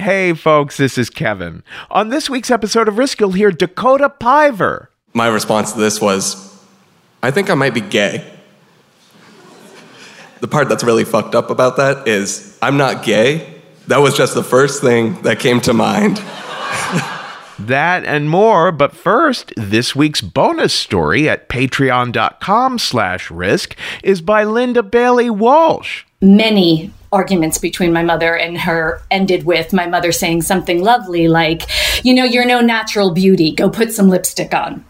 Hey, folks, this is Kevin. On this week's episode of Risk, you'll hear Dakota Piver. My response to this was, I think I might be gay. The part that's really fucked up about that is, I'm not gay. That was just the first thing that came to mind. that and more, but first, this week's bonus story at patreon.com slash risk is by Linda Bailey Walsh. Many arguments between my mother and her ended with my mother saying something lovely like, You know, you're no natural beauty. Go put some lipstick on.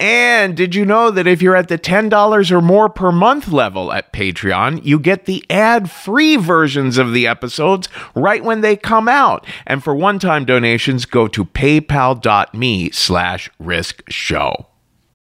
And did you know that if you're at the $10 or more per month level at Patreon, you get the ad free versions of the episodes right when they come out? And for one time donations, go to paypal.me slash risk show.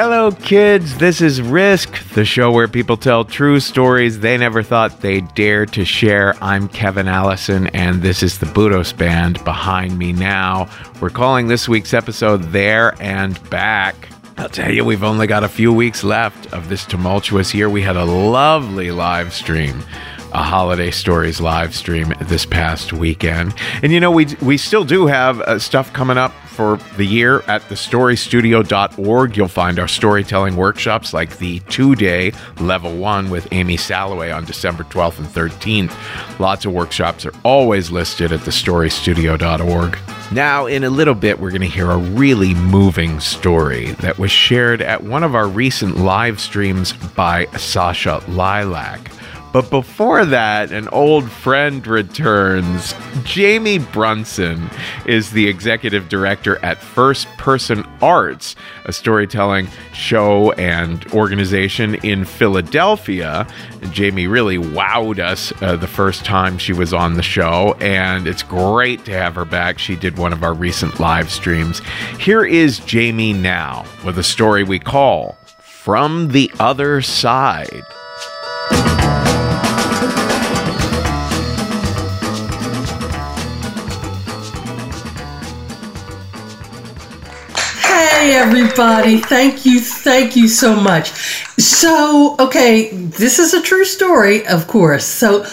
Hello, kids. This is Risk, the show where people tell true stories they never thought they'd dare to share. I'm Kevin Allison, and this is the Budos Band behind me now. We're calling this week's episode There and Back. I'll tell you, we've only got a few weeks left of this tumultuous year. We had a lovely live stream a holiday stories live stream this past weekend. And you know, we we still do have uh, stuff coming up for the year at thestorystudio.org. You'll find our storytelling workshops like the two day level one with Amy Salloway on December 12th and 13th. Lots of workshops are always listed at thestorystudio.org. Now, in a little bit, we're going to hear a really moving story that was shared at one of our recent live streams by Sasha Lilac. But before that, an old friend returns. Jamie Brunson is the executive director at First Person Arts, a storytelling show and organization in Philadelphia. Jamie really wowed us uh, the first time she was on the show, and it's great to have her back. She did one of our recent live streams. Here is Jamie now with a story we call From the Other Side. Hey, everybody. Thank you. Thank you so much. So, okay, this is a true story, of course. So,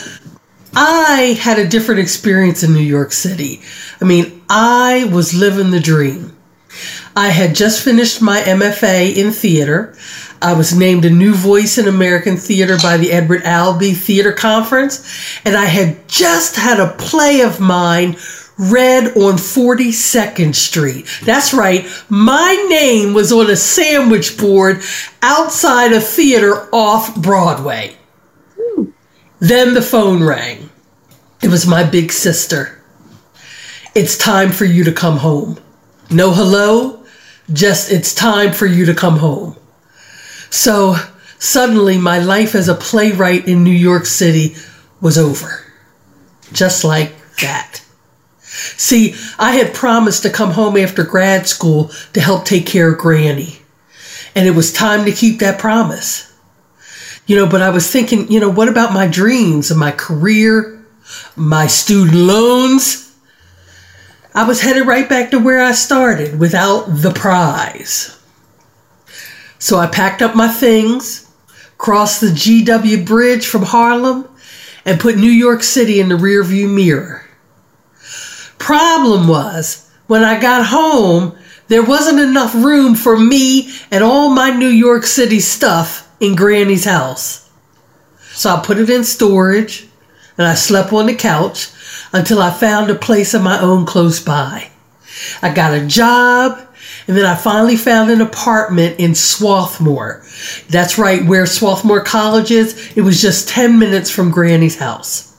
I had a different experience in New York City. I mean, I was living the dream. I had just finished my MFA in theater. I was named a new voice in American theater by the Edward Albee Theater Conference, and I had just had a play of mine read on 42nd Street. That's right, my name was on a sandwich board outside a theater off Broadway. Then the phone rang. It was my big sister. It's time for you to come home. No hello, just it's time for you to come home. So suddenly, my life as a playwright in New York City was over. Just like that. See, I had promised to come home after grad school to help take care of Granny. And it was time to keep that promise. You know, but I was thinking, you know, what about my dreams and my career, my student loans? I was headed right back to where I started without the prize. So I packed up my things, crossed the GW Bridge from Harlem, and put New York City in the rearview mirror. Problem was, when I got home, there wasn't enough room for me and all my New York City stuff in Granny's house. So I put it in storage and I slept on the couch until I found a place of my own close by. I got a job and then I finally found an apartment in Swarthmore. That's right, where Swarthmore College is. It was just 10 minutes from Granny's house.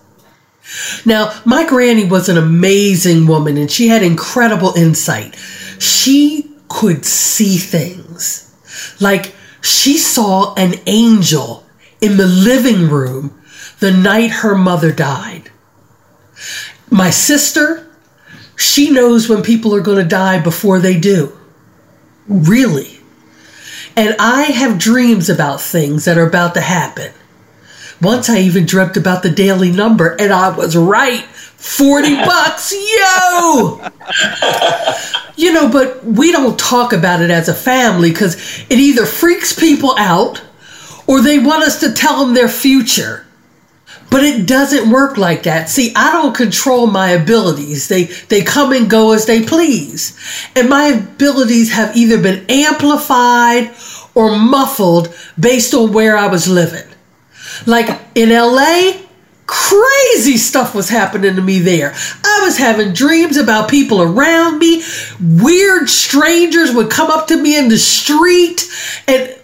Now, my granny was an amazing woman and she had incredible insight. She could see things. Like she saw an angel in the living room the night her mother died. My sister, she knows when people are going to die before they do. Really. And I have dreams about things that are about to happen. Once I even dreamt about the daily number, and I was right. 40 bucks, yo! you know, but we don't talk about it as a family because it either freaks people out or they want us to tell them their future. But it doesn't work like that. See, I don't control my abilities. They they come and go as they please. And my abilities have either been amplified or muffled based on where I was living. Like in LA, crazy stuff was happening to me there. I was having dreams about people around me. Weird strangers would come up to me in the street and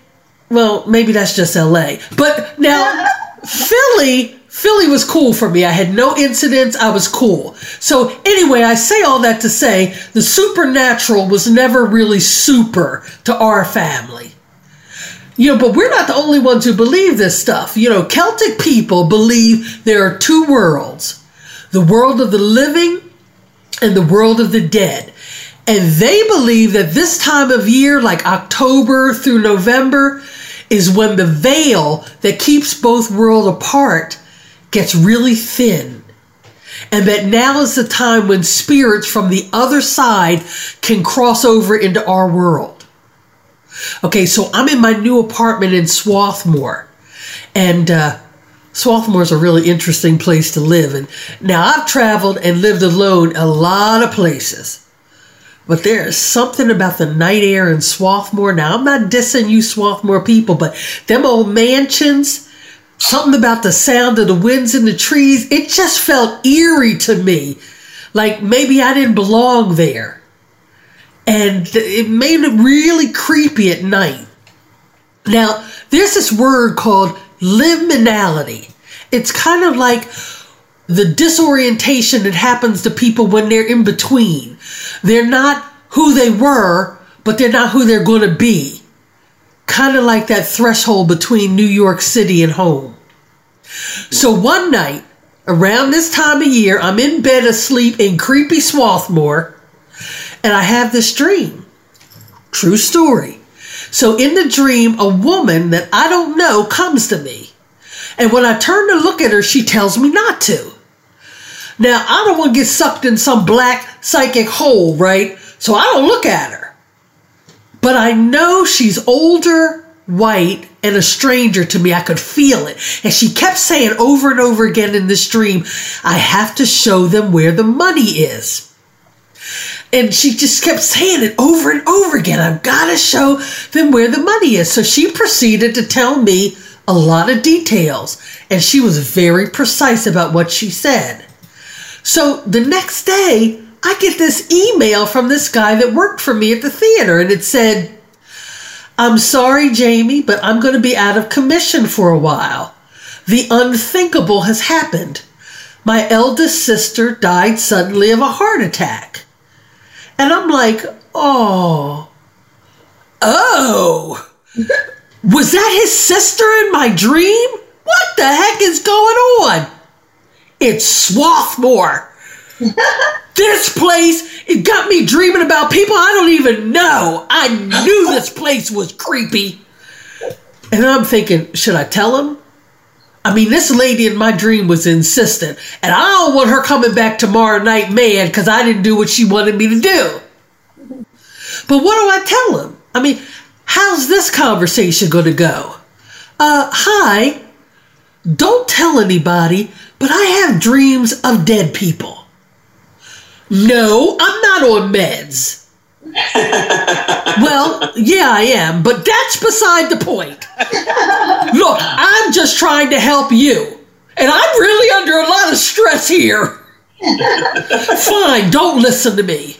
well, maybe that's just LA. But now Philly Philly was cool for me. I had no incidents. I was cool. So, anyway, I say all that to say the supernatural was never really super to our family. You know, but we're not the only ones who believe this stuff. You know, Celtic people believe there are two worlds the world of the living and the world of the dead. And they believe that this time of year, like October through November, is when the veil that keeps both worlds apart gets really thin. And that now is the time when spirits from the other side can cross over into our world. Okay, so I'm in my new apartment in Swarthmore. And uh, Swarthmore is a really interesting place to live. And now I've traveled and lived alone a lot of places. But there is something about the night air in Swarthmore. Now, I'm not dissing you Swarthmore people, but them old mansions, something about the sound of the winds in the trees, it just felt eerie to me. Like maybe I didn't belong there. And it made it really creepy at night. Now, there's this word called liminality. It's kind of like the disorientation that happens to people when they're in between. They're not who they were, but they're not who they're going to be kind of like that threshold between New York City and home. So one night, around this time of year, I'm in bed asleep in creepy Swarthmore, and I have this dream. True story. So in the dream, a woman that I don't know comes to me. And when I turn to look at her, she tells me not to. Now, I don't want to get sucked in some black psychic hole, right? So I don't look at her. But I know she's older, white, and a stranger to me. I could feel it. And she kept saying over and over again in this dream, I have to show them where the money is. And she just kept saying it over and over again. I've got to show them where the money is. So she proceeded to tell me a lot of details. And she was very precise about what she said. So the next day, I get this email from this guy that worked for me at the theater, and it said, I'm sorry, Jamie, but I'm going to be out of commission for a while. The unthinkable has happened. My eldest sister died suddenly of a heart attack. And I'm like, oh, oh, was that his sister in my dream? What the heck is going on? It's Swarthmore. this place, it got me dreaming about people I don't even know. I knew this place was creepy. And I'm thinking, should I tell him? I mean, this lady in my dream was insistent, and I don't want her coming back tomorrow night mad because I didn't do what she wanted me to do. But what do I tell him? I mean, how's this conversation going to go? Uh, hi. Don't tell anybody, but I have dreams of dead people. No, I'm not on meds. Well, yeah, I am, but that's beside the point. Look, I'm just trying to help you, and I'm really under a lot of stress here. Fine, don't listen to me.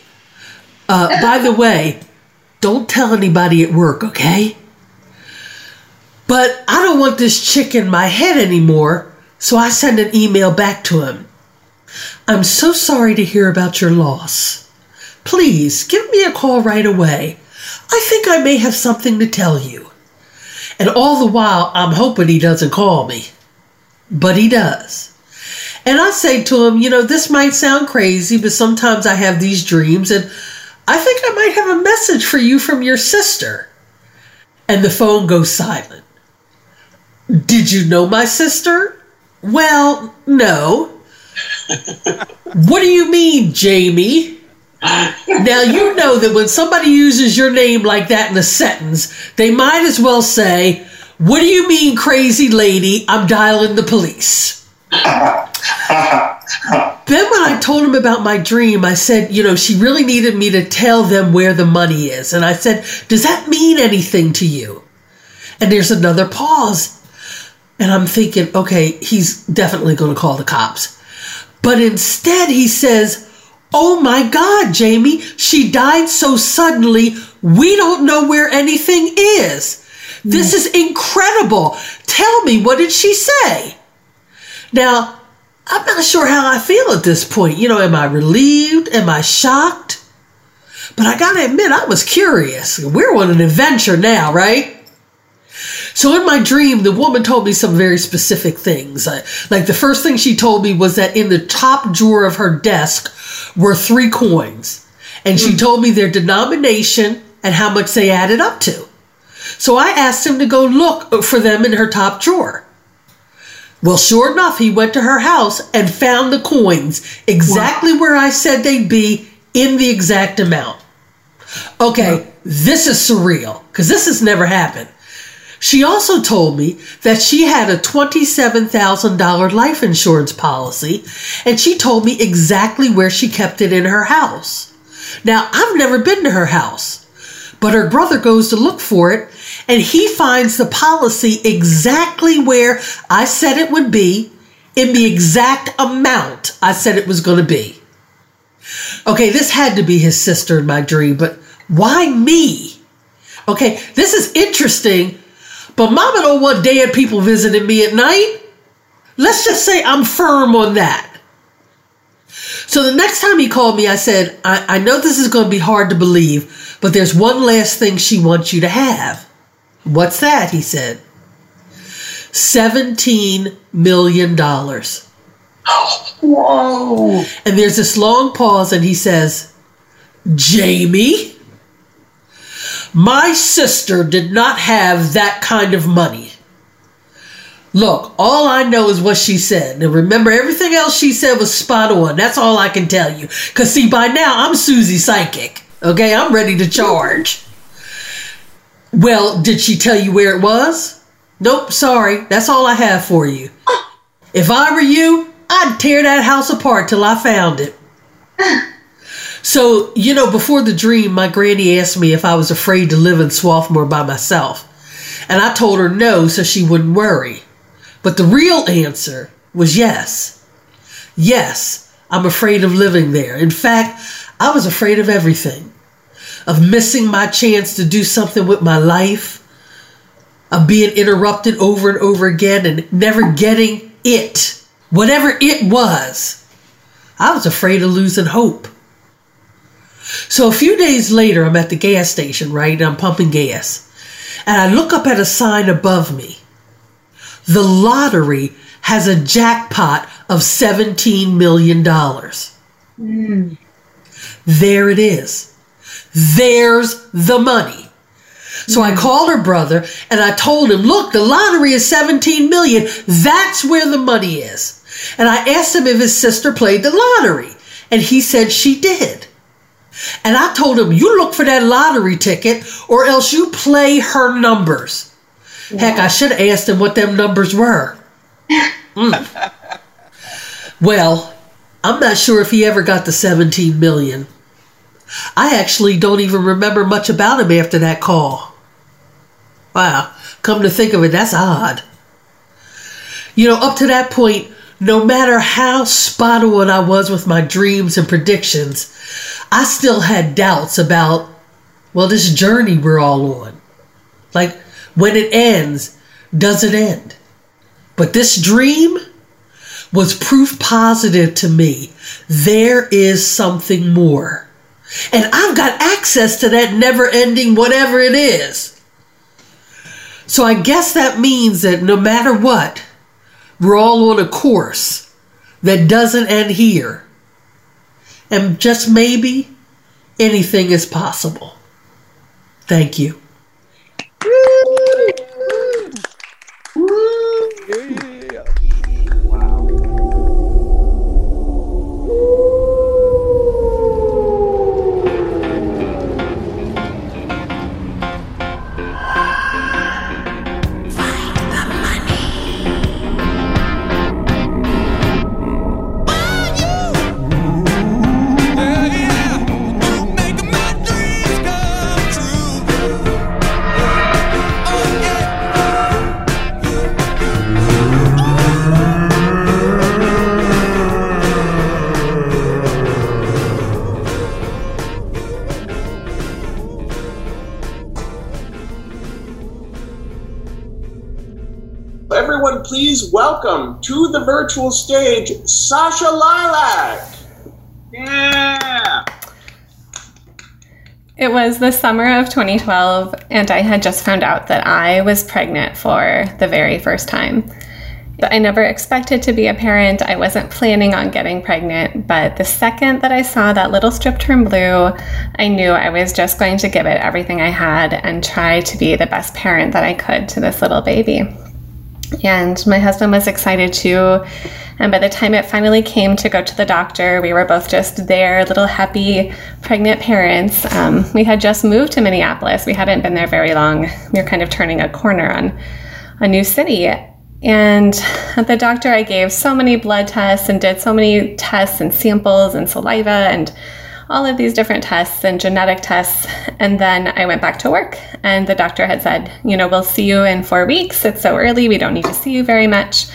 Uh, by the way, don't tell anybody at work, okay? But I don't want this chick in my head anymore, so I send an email back to him. I'm so sorry to hear about your loss. Please give me a call right away. I think I may have something to tell you. And all the while, I'm hoping he doesn't call me. But he does. And I say to him, you know, this might sound crazy, but sometimes I have these dreams, and I think I might have a message for you from your sister. And the phone goes silent. Did you know my sister? Well, no. what do you mean, Jamie? Now you know that when somebody uses your name like that in a sentence, they might as well say, "What do you mean, crazy lady? I'm dialing the police." then when I told him about my dream, I said, you know, she really needed me to tell them where the money is. And I said, does that mean anything to you? And there's another pause. And I'm thinking, okay, he's definitely going to call the cops. But instead, he says, Oh my God, Jamie, she died so suddenly, we don't know where anything is. This is incredible. Tell me, what did she say? Now, I'm not sure how I feel at this point. You know, am I relieved? Am I shocked? But I gotta admit, I was curious. We're on an adventure now, right? So in my dream, the woman told me some very specific things. Like the first thing she told me was that in the top drawer of her desk were three coins. And she mm. told me their denomination and how much they added up to. So I asked him to go look for them in her top drawer. Well, sure enough, he went to her house and found the coins exactly wow. where I said they'd be in the exact amount. Okay, this is surreal because this has never happened. She also told me that she had a $27,000 life insurance policy and she told me exactly where she kept it in her house. Now, I've never been to her house, but her brother goes to look for it and he finds the policy exactly where I said it would be in the exact amount I said it was going to be. Okay, this had to be his sister in my dream, but why me? Okay, this is interesting but mama don't want dead people visiting me at night. Let's just say I'm firm on that. So the next time he called me, I said, I, I know this is going to be hard to believe, but there's one last thing she wants you to have. What's that? He said. $17 million. Whoa. And there's this long pause, and he says, Jamie? My sister did not have that kind of money. Look, all I know is what she said. And remember, everything else she said was spot on. That's all I can tell you. Because, see, by now, I'm Susie Psychic. Okay, I'm ready to charge. Well, did she tell you where it was? Nope, sorry. That's all I have for you. If I were you, I'd tear that house apart till I found it. So, you know, before the dream, my granny asked me if I was afraid to live in Swarthmore by myself. And I told her no so she wouldn't worry. But the real answer was yes. Yes, I'm afraid of living there. In fact, I was afraid of everything of missing my chance to do something with my life, of being interrupted over and over again and never getting it, whatever it was. I was afraid of losing hope. So a few days later, I'm at the gas station, right? And I'm pumping gas. And I look up at a sign above me. The lottery has a jackpot of $17 million. Mm. There it is. There's the money. So I called her brother and I told him, look, the lottery is 17 million. That's where the money is. And I asked him if his sister played the lottery. And he said she did. And I told him, you look for that lottery ticket or else you play her numbers. Heck, I should have asked him what them numbers were. Mm. well, I'm not sure if he ever got the 17 million. I actually don't even remember much about him after that call. Wow, come to think of it, that's odd. You know, up to that point, no matter how spot on I was with my dreams and predictions, I still had doubts about, well, this journey we're all on. Like, when it ends, does it end? But this dream was proof positive to me. There is something more. And I've got access to that never ending whatever it is. So I guess that means that no matter what, we're all on a course that doesn't end here. And just maybe anything is possible. Thank you. Welcome to the virtual stage Sasha Lilac. Yeah. It was the summer of 2012, and I had just found out that I was pregnant for the very first time. I never expected to be a parent. I wasn't planning on getting pregnant, but the second that I saw that little strip turn blue, I knew I was just going to give it everything I had and try to be the best parent that I could to this little baby. And my husband was excited too. And by the time it finally came to go to the doctor, we were both just there, little happy pregnant parents. Um, we had just moved to Minneapolis. We hadn't been there very long. We were kind of turning a corner on a new city. And at the doctor, I gave so many blood tests and did so many tests and samples and saliva and all of these different tests and genetic tests. And then I went back to work, and the doctor had said, You know, we'll see you in four weeks. It's so early, we don't need to see you very much.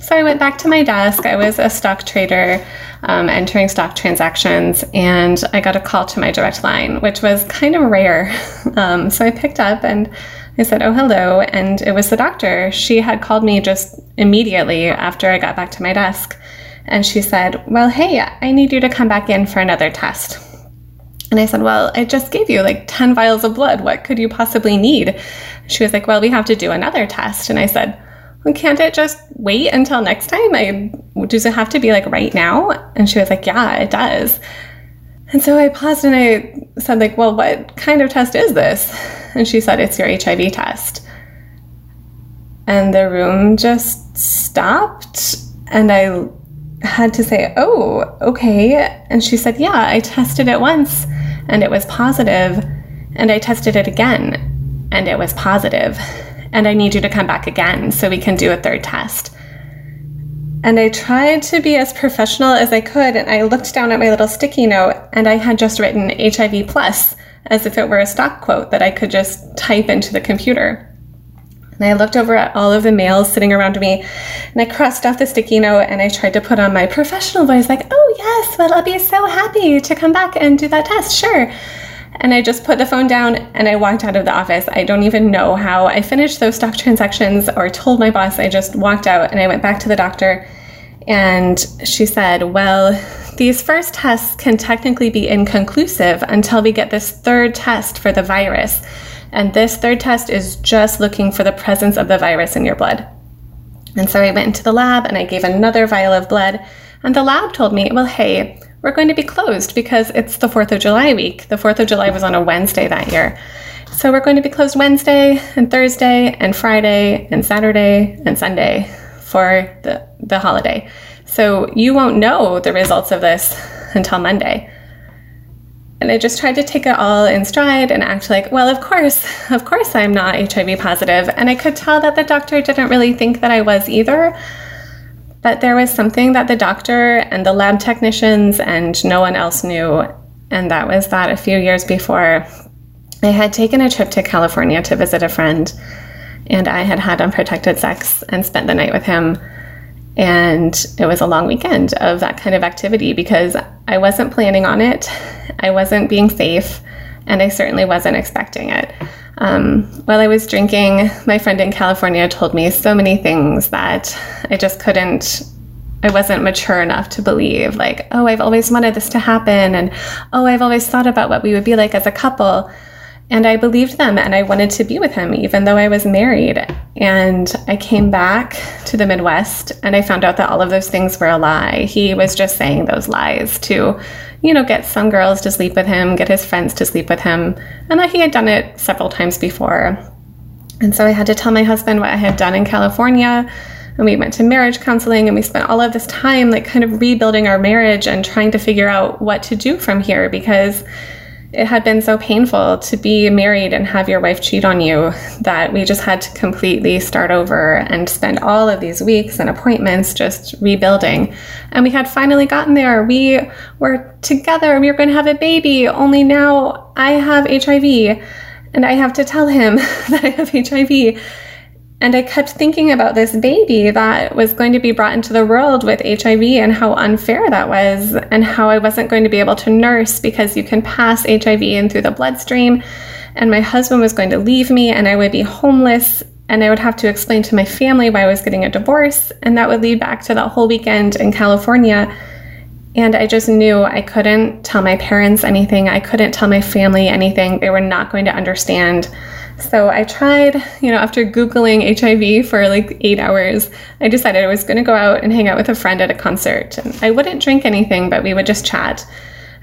So I went back to my desk. I was a stock trader um, entering stock transactions, and I got a call to my direct line, which was kind of rare. Um, so I picked up and I said, Oh, hello. And it was the doctor. She had called me just immediately after I got back to my desk. And she said, Well, hey, I need you to come back in for another test. And I said, Well, I just gave you like 10 vials of blood. What could you possibly need? She was like, Well, we have to do another test. And I said, well, can't it just wait until next time? I, does it have to be like right now? And she was like, Yeah, it does. And so I paused and I said, like, well, what kind of test is this? And she said, it's your HIV test. And the room just stopped. And I had to say, Oh, okay. And she said, Yeah, I tested it once and it was positive, and I tested it again and it was positive, and I need you to come back again so we can do a third test. And I tried to be as professional as I could, and I looked down at my little sticky note and I had just written HIV plus as if it were a stock quote that I could just type into the computer. And I looked over at all of the males sitting around me and I crossed off the sticky note and I tried to put on my professional voice, like, oh, yes, well, I'll be so happy to come back and do that test, sure. And I just put the phone down and I walked out of the office. I don't even know how I finished those stock transactions or told my boss. I just walked out and I went back to the doctor and she said, well, these first tests can technically be inconclusive until we get this third test for the virus. And this third test is just looking for the presence of the virus in your blood. And so I went into the lab and I gave another vial of blood. And the lab told me, well, hey, we're going to be closed because it's the 4th of July week. The 4th of July was on a Wednesday that year. So we're going to be closed Wednesday and Thursday and Friday and Saturday and Sunday for the, the holiday. So you won't know the results of this until Monday. And I just tried to take it all in stride and act like, well, of course, of course I'm not HIV positive. And I could tell that the doctor didn't really think that I was either. But there was something that the doctor and the lab technicians and no one else knew. And that was that a few years before, I had taken a trip to California to visit a friend. And I had had unprotected sex and spent the night with him. And it was a long weekend of that kind of activity because I wasn't planning on it. I wasn't being safe, and I certainly wasn't expecting it. Um, while I was drinking, my friend in California told me so many things that I just couldn't, I wasn't mature enough to believe. Like, oh, I've always wanted this to happen, and oh, I've always thought about what we would be like as a couple. And I believed them and I wanted to be with him, even though I was married. And I came back to the Midwest and I found out that all of those things were a lie. He was just saying those lies to, you know, get some girls to sleep with him, get his friends to sleep with him, and that he had done it several times before. And so I had to tell my husband what I had done in California. And we went to marriage counseling and we spent all of this time, like, kind of rebuilding our marriage and trying to figure out what to do from here because it had been so painful to be married and have your wife cheat on you that we just had to completely start over and spend all of these weeks and appointments just rebuilding. And we had finally gotten there. We were together. We were going to have a baby. Only now I have HIV and I have to tell him that I have HIV. And I kept thinking about this baby that was going to be brought into the world with HIV and how unfair that was, and how I wasn't going to be able to nurse because you can pass HIV in through the bloodstream. And my husband was going to leave me, and I would be homeless, and I would have to explain to my family why I was getting a divorce. And that would lead back to that whole weekend in California. And I just knew I couldn't tell my parents anything, I couldn't tell my family anything. They were not going to understand so I tried, you know, after Googling HIV for like eight hours, I decided I was going to go out and hang out with a friend at a concert. And I wouldn't drink anything, but we would just chat.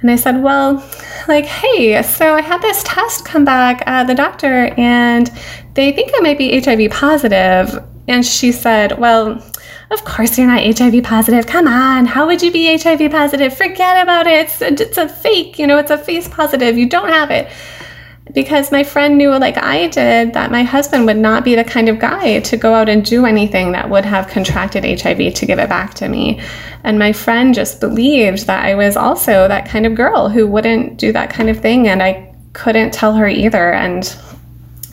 And I said, Well, like, hey, so I had this test come back at the doctor and they think I might be HIV positive. And she said, Well, of course you're not HIV positive. Come on, how would you be HIV positive? Forget about it. It's a, it's a fake, you know, it's a face positive. You don't have it because my friend knew, like I did, that my husband would not be the kind of guy to go out and do anything that would have contracted HIV to give it back to me. And my friend just believed that I was also that kind of girl who wouldn't do that kind of thing. And I couldn't tell her either. And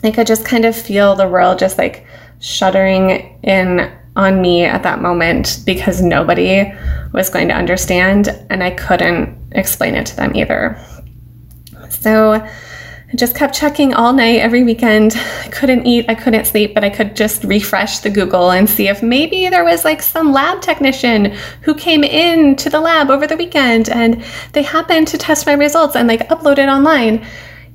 I could just kind of feel the world just like shuddering in on me at that moment because nobody was going to understand. And I couldn't explain it to them either. So, I just kept checking all night, every weekend. I couldn't eat, I couldn't sleep, but I could just refresh the Google and see if maybe there was like some lab technician who came in to the lab over the weekend and they happened to test my results and like upload it online.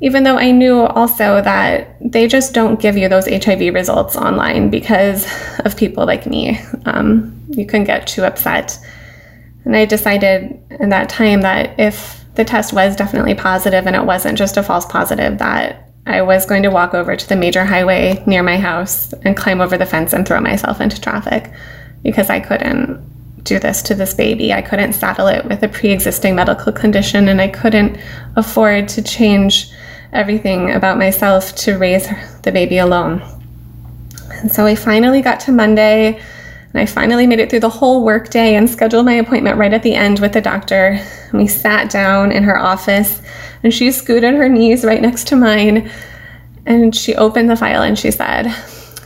Even though I knew also that they just don't give you those HIV results online because of people like me. Um, you can get too upset. And I decided in that time that if the test was definitely positive and it wasn't just a false positive, that I was going to walk over to the major highway near my house and climb over the fence and throw myself into traffic because I couldn't do this to this baby. I couldn't saddle it with a pre existing medical condition and I couldn't afford to change everything about myself to raise the baby alone. And so we finally got to Monday and I finally made it through the whole workday and scheduled my appointment right at the end with the doctor. And we sat down in her office and she scooted her knees right next to mine. And she opened the file and she said,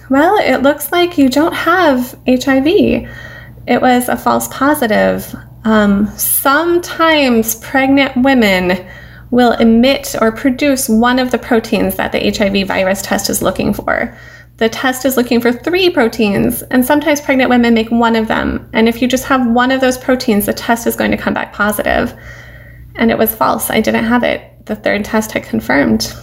Well, it looks like you don't have HIV. It was a false positive. Um, sometimes pregnant women will emit or produce one of the proteins that the HIV virus test is looking for. The test is looking for three proteins, and sometimes pregnant women make one of them. And if you just have one of those proteins, the test is going to come back positive. And it was false. I didn't have it. The third test had confirmed.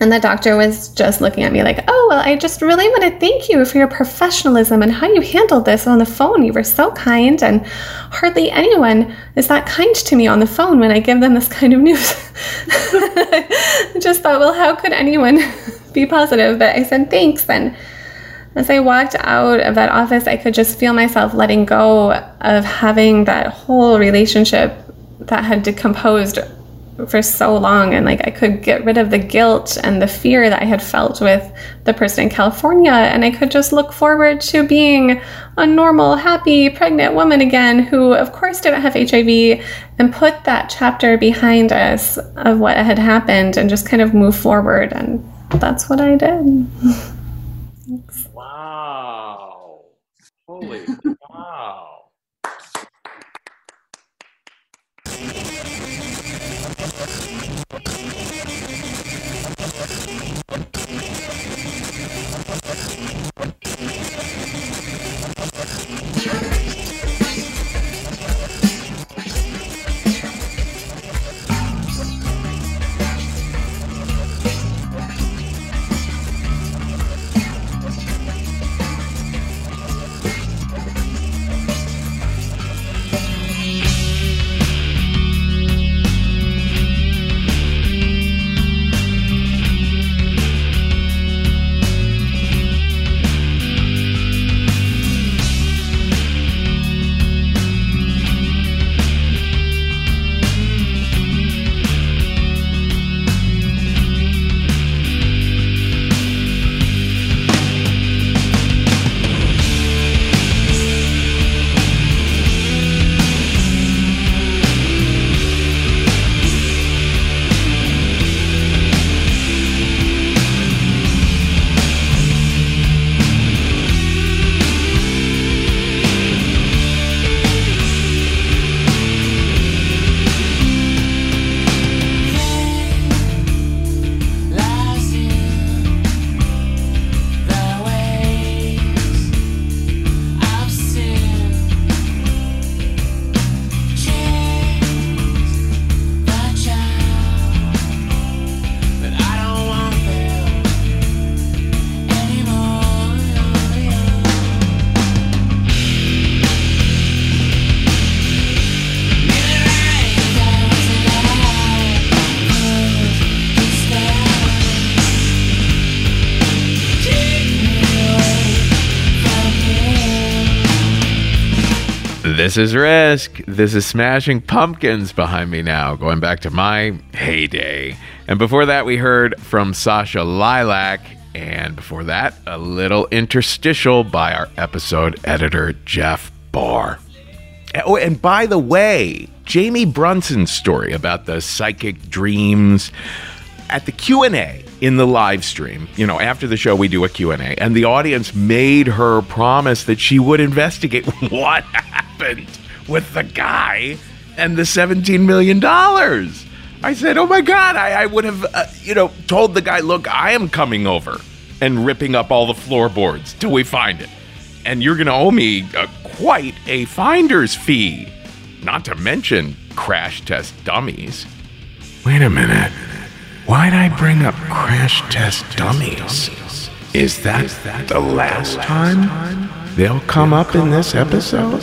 And the doctor was just looking at me like, oh, well, I just really want to thank you for your professionalism and how you handled this on the phone. You were so kind, and hardly anyone is that kind to me on the phone when I give them this kind of news. I just thought, well, how could anyone be positive? But I said, thanks. And as I walked out of that office, I could just feel myself letting go of having that whole relationship that had decomposed for so long and like I could get rid of the guilt and the fear that I had felt with the person in California and I could just look forward to being a normal happy pregnant woman again who of course didn't have HIV and put that chapter behind us of what had happened and just kind of move forward and that's what I did. This is Risk. This is Smashing Pumpkins behind me now, going back to my heyday. And before that, we heard from Sasha Lilac. And before that, a little interstitial by our episode editor, Jeff Barr. Eh, oh, and by the way, Jamie Brunson's story about the psychic dreams at the Q&A in the live stream, you know, after the show we do a Q&A and the audience made her promise that she would investigate what happened with the guy and the 17 million dollars. I said, "Oh my god, I, I would have uh, you know, told the guy, "Look, I am coming over and ripping up all the floorboards till we find it. And you're going to owe me uh, quite a finder's fee, not to mention crash test dummies." Wait a minute. Why'd I bring up crash test dummies? Is that the last time they'll come up in this episode?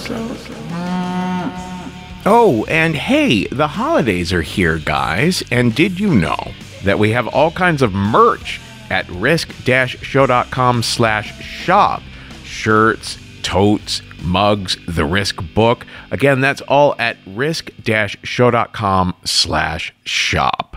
Oh, and hey, the holidays are here, guys. And did you know that we have all kinds of merch at risk-show.com slash shop? Shirts, totes, mugs, the Risk book. Again, that's all at risk-show.com slash shop.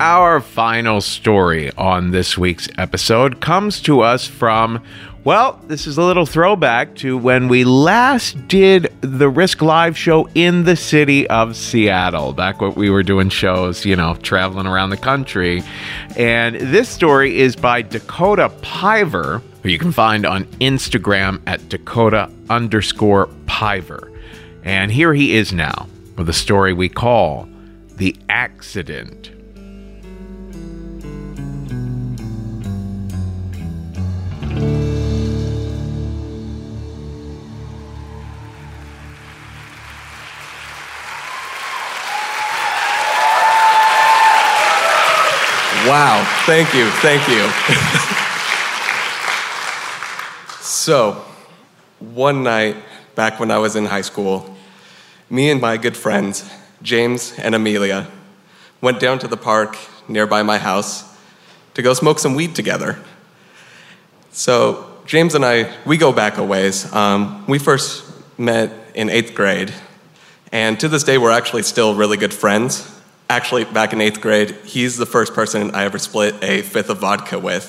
Our final story on this week's episode comes to us from, well, this is a little throwback to when we last did the Risk Live show in the city of Seattle, back when we were doing shows, you know, traveling around the country. And this story is by Dakota Piver, who you can find on Instagram at Dakota underscore Piver. And here he is now with a story we call The Accident. Wow. Thank you. Thank you. so, one night back when I was in high school, me and my good friends, James and Amelia, went down to the park nearby my house to go smoke some weed together. So, James and I, we go back a ways. Um, we first met in eighth grade, and to this day, we're actually still really good friends actually, back in eighth grade, he's the first person I ever split a fifth of vodka with.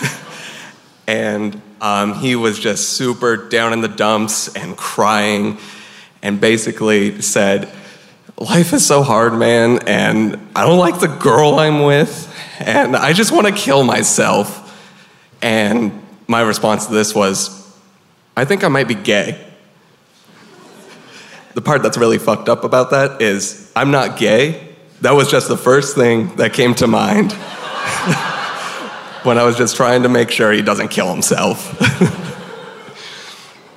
and um, he was just super down in the dumps and crying, and basically said, Life is so hard, man, and I don't like the girl I'm with, and I just want to kill myself. And my response to this was, I think I might be gay. The part that's really fucked up about that is I'm not gay. That was just the first thing that came to mind when I was just trying to make sure he doesn't kill himself.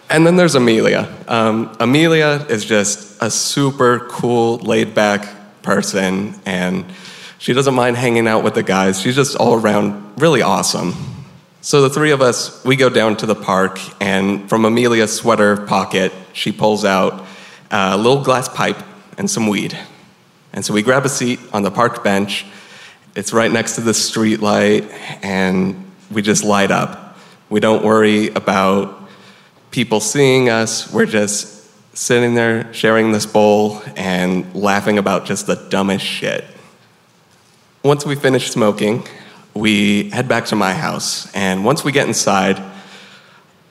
and then there's Amelia. Um, Amelia is just a super cool, laid back person, and she doesn't mind hanging out with the guys. She's just all around really awesome. So the three of us, we go down to the park, and from Amelia's sweater pocket, she pulls out a little glass pipe and some weed. And so we grab a seat on the park bench. It's right next to the street light, and we just light up. We don't worry about people seeing us. We're just sitting there sharing this bowl and laughing about just the dumbest shit. Once we finish smoking, we head back to my house. And once we get inside,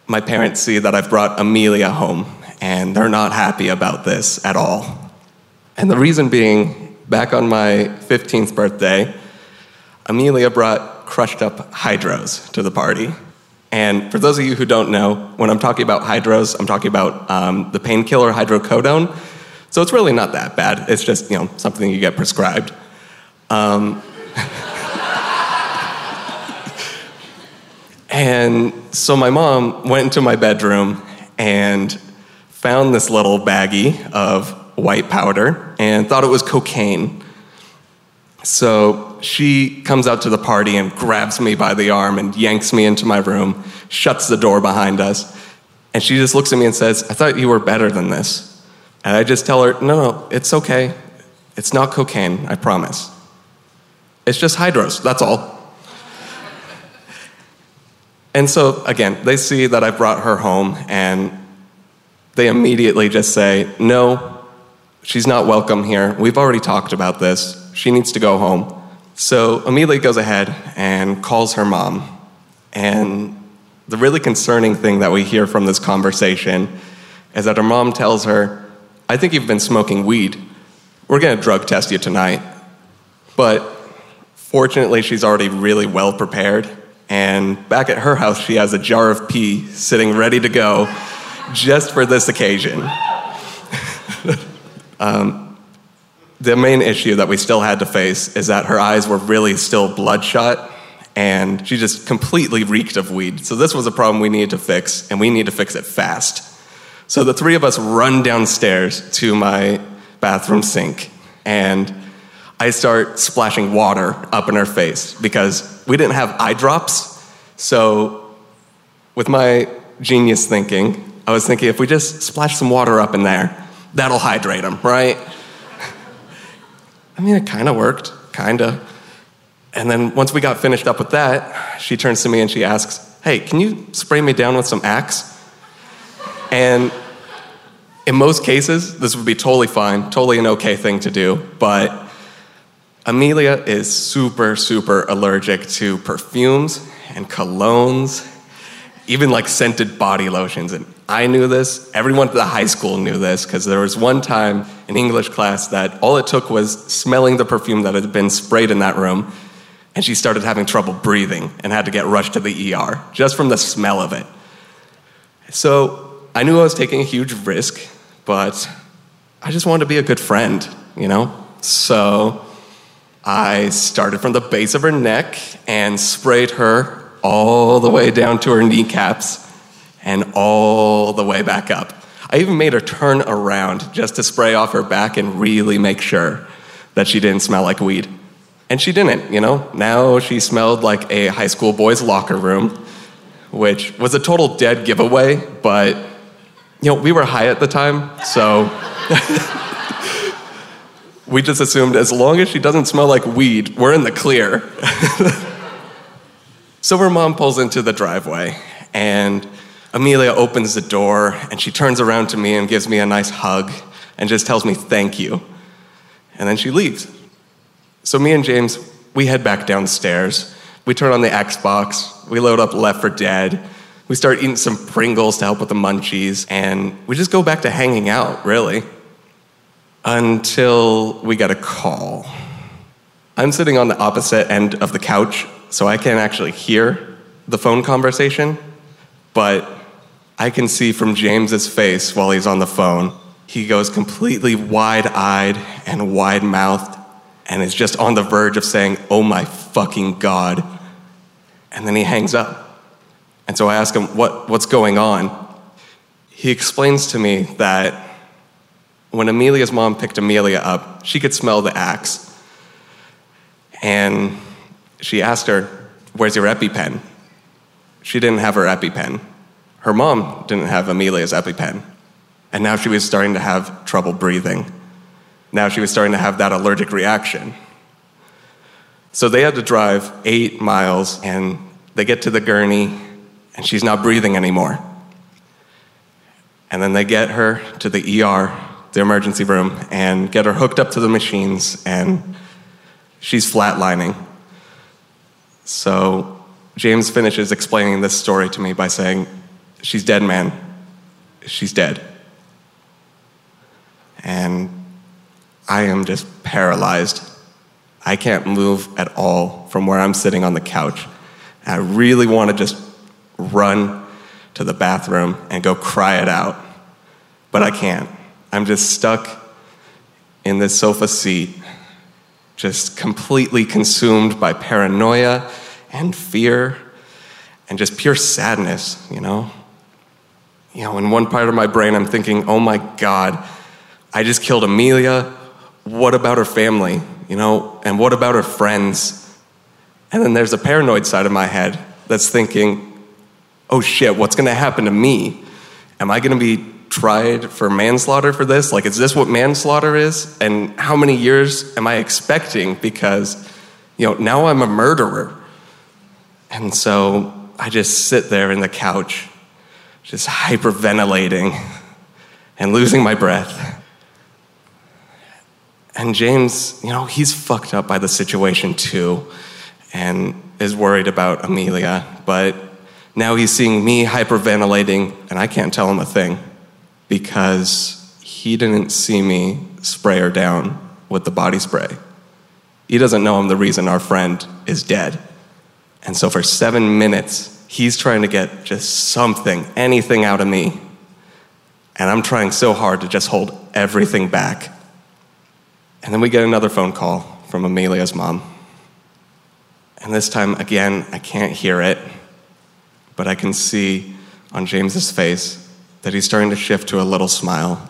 my parents see that I've brought Amelia home and they're not happy about this at all. And the reason being, back on my 15th birthday, Amelia brought crushed up hydros to the party. And for those of you who don't know, when I'm talking about hydros, I'm talking about um, the painkiller hydrocodone. So it's really not that bad. It's just you know something you get prescribed. Um, and so my mom went into my bedroom and found this little baggie of white powder and thought it was cocaine. So she comes out to the party and grabs me by the arm and yanks me into my room, shuts the door behind us, and she just looks at me and says, I thought you were better than this. And I just tell her, no, no, it's okay. It's not cocaine, I promise. It's just hydros, that's all. And so, again, they see that I brought her home and they immediately just say, no, she's not welcome here. We've already talked about this. She needs to go home. So Amelia goes ahead and calls her mom. And the really concerning thing that we hear from this conversation is that her mom tells her, I think you've been smoking weed. We're going to drug test you tonight. But fortunately, she's already really well prepared. And back at her house, she has a jar of pee sitting ready to go just for this occasion. um, the main issue that we still had to face is that her eyes were really still bloodshot and she just completely reeked of weed. So, this was a problem we needed to fix, and we need to fix it fast. So, the three of us run downstairs to my bathroom sink, and I start splashing water up in her face because we didn't have eye drops. So, with my genius thinking, I was thinking if we just splash some water up in there, that'll hydrate them, right? I mean, it kind of worked, kind of. And then once we got finished up with that, she turns to me and she asks, Hey, can you spray me down with some Axe? And in most cases, this would be totally fine, totally an okay thing to do, but Amelia is super, super allergic to perfumes and colognes, even like scented body lotions. And I knew this. Everyone at the high school knew this because there was one time in English class that all it took was smelling the perfume that had been sprayed in that room, and she started having trouble breathing and had to get rushed to the ER just from the smell of it. So I knew I was taking a huge risk, but I just wanted to be a good friend, you know? So I started from the base of her neck and sprayed her all the way down to her kneecaps and all the way back up. I even made her turn around just to spray off her back and really make sure that she didn't smell like weed. And she didn't, you know? Now she smelled like a high school boy's locker room, which was a total dead giveaway, but, you know, we were high at the time, so. we just assumed as long as she doesn't smell like weed, we're in the clear. so her mom pulls into the driveway, and Amelia opens the door, and she turns around to me and gives me a nice hug and just tells me thank you. And then she leaves. So me and James, we head back downstairs. We turn on the Xbox, we load up Left 4 Dead, we start eating some Pringles to help with the munchies, and we just go back to hanging out, really until we get a call. I'm sitting on the opposite end of the couch, so I can't actually hear the phone conversation, but I can see from James's face while he's on the phone, he goes completely wide eyed and wide mouthed and is just on the verge of saying, Oh my fucking God. And then he hangs up. And so I ask him, what, What's going on? He explains to me that when Amelia's mom picked Amelia up, she could smell the axe. And she asked her, Where's your EpiPen? She didn't have her EpiPen. Her mom didn't have Amelia's EpiPen. And now she was starting to have trouble breathing. Now she was starting to have that allergic reaction. So they had to drive eight miles, and they get to the gurney, and she's not breathing anymore. And then they get her to the ER, the emergency room, and get her hooked up to the machines, and she's flatlining. So James finishes explaining this story to me by saying, She's dead, man. She's dead. And I am just paralyzed. I can't move at all from where I'm sitting on the couch. I really want to just run to the bathroom and go cry it out. But I can't. I'm just stuck in this sofa seat, just completely consumed by paranoia and fear and just pure sadness, you know? You know, in one part of my brain, I'm thinking, oh my God, I just killed Amelia. What about her family? You know, and what about her friends? And then there's a paranoid side of my head that's thinking, oh shit, what's gonna happen to me? Am I gonna be tried for manslaughter for this? Like, is this what manslaughter is? And how many years am I expecting? Because, you know, now I'm a murderer. And so I just sit there in the couch, just hyperventilating and losing my breath. And James, you know, he's fucked up by the situation too and is worried about Amelia, but now he's seeing me hyperventilating and I can't tell him a thing because he didn't see me spray her down with the body spray. He doesn't know I'm the reason our friend is dead. And so for seven minutes, he's trying to get just something, anything out of me. And I'm trying so hard to just hold everything back. And then we get another phone call from Amelia's mom. And this time, again, I can't hear it, but I can see on James's face that he's starting to shift to a little smile.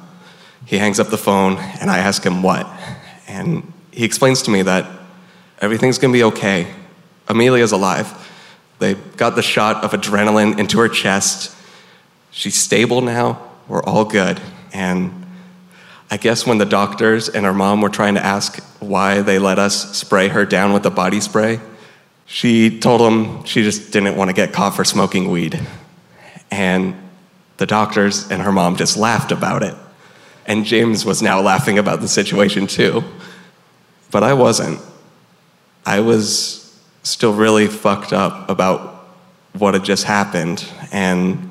He hangs up the phone, and I ask him what. And he explains to me that everything's gonna be okay. Amelia's alive. They got the shot of adrenaline into her chest. She's stable now. We're all good. And I guess when the doctors and her mom were trying to ask why they let us spray her down with the body spray, she told them she just didn't want to get caught for smoking weed. And the doctors and her mom just laughed about it. And James was now laughing about the situation too. But I wasn't. I was still really fucked up about what had just happened. And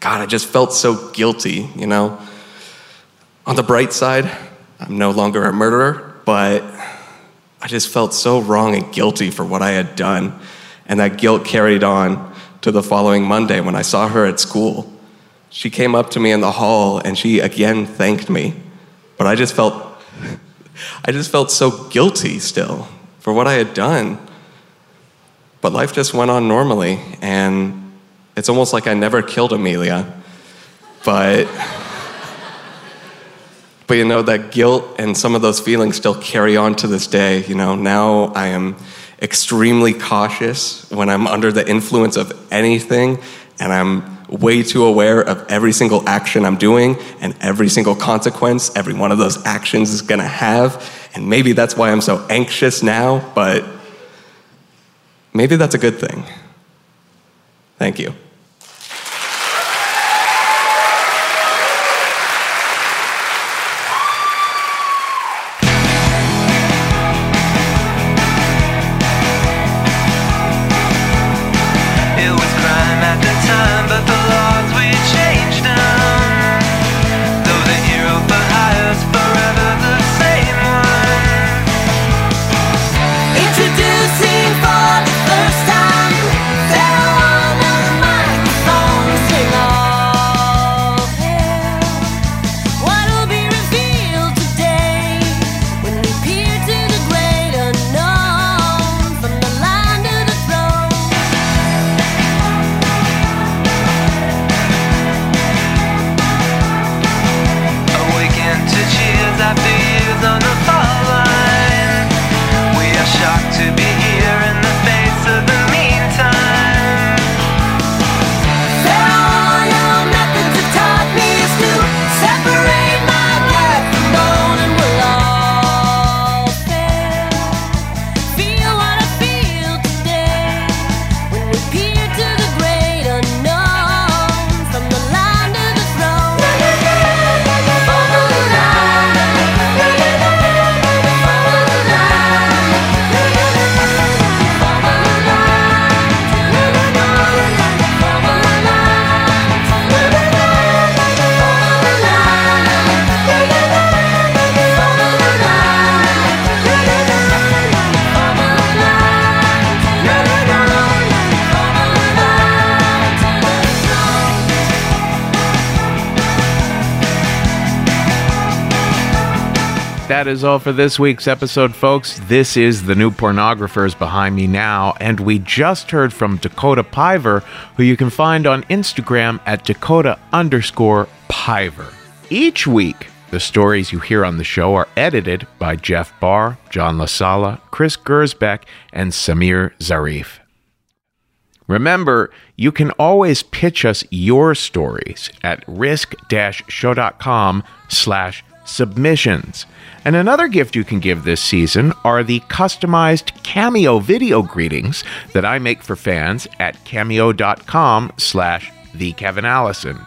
God, I just felt so guilty, you know? On the bright side, I'm no longer a murderer, but I just felt so wrong and guilty for what I had done. And that guilt carried on to the following Monday when I saw her at school. She came up to me in the hall and she again thanked me. But I just felt I just felt so guilty still for what I had done. But life just went on normally and it's almost like I never killed Amelia. But but you know, that guilt and some of those feelings still carry on to this day. You know, now I am extremely cautious when I'm under the influence of anything, and I'm way too aware of every single action I'm doing and every single consequence every one of those actions is gonna have. And maybe that's why I'm so anxious now, but maybe that's a good thing. Thank you. Is all for this week's episode, folks. This is the new pornographers behind me now, and we just heard from Dakota Piver, who you can find on Instagram at Dakota underscore Piver. Each week, the stories you hear on the show are edited by Jeff Barr, John LaSala, Chris Gersbeck, and Samir Zarif. Remember, you can always pitch us your stories at risk-show.com slash submissions. And another gift you can give this season are the customized Cameo video greetings that I make for fans at cameo.com slash the Kevin Allison.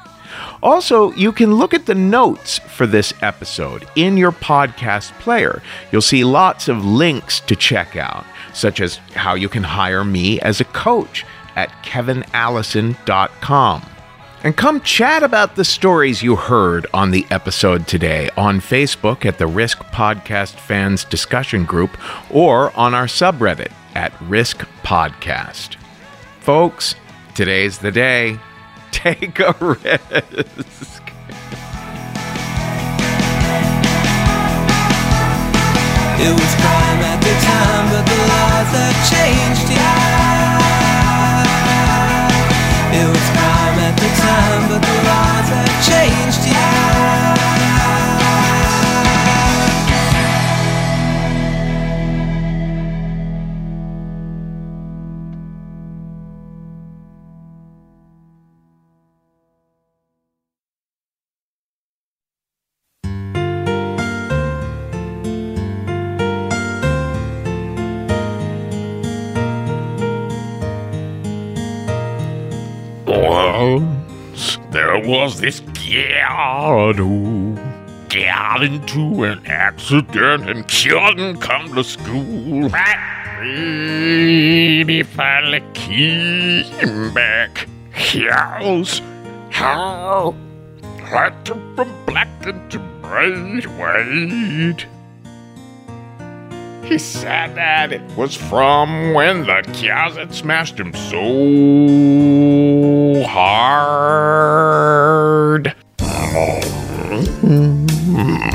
Also, you can look at the notes for this episode in your podcast player. You'll see lots of links to check out, such as how you can hire me as a coach at kevinallison.com. And come chat about the stories you heard on the episode today on Facebook at the Risk Podcast Fans Discussion Group or on our subreddit at Risk Podcast. Folks, today's the day. Take a risk. It was crime at the time, but the laws have changed, yeah. It was crime at the time, but the laws have changed, yeah. Once there was this kid who got into an accident and couldn't come to school. He finally came back. Yes, how to from black into bright white. He said that it was from when the Kiazit smashed him so hard. Mm-hmm.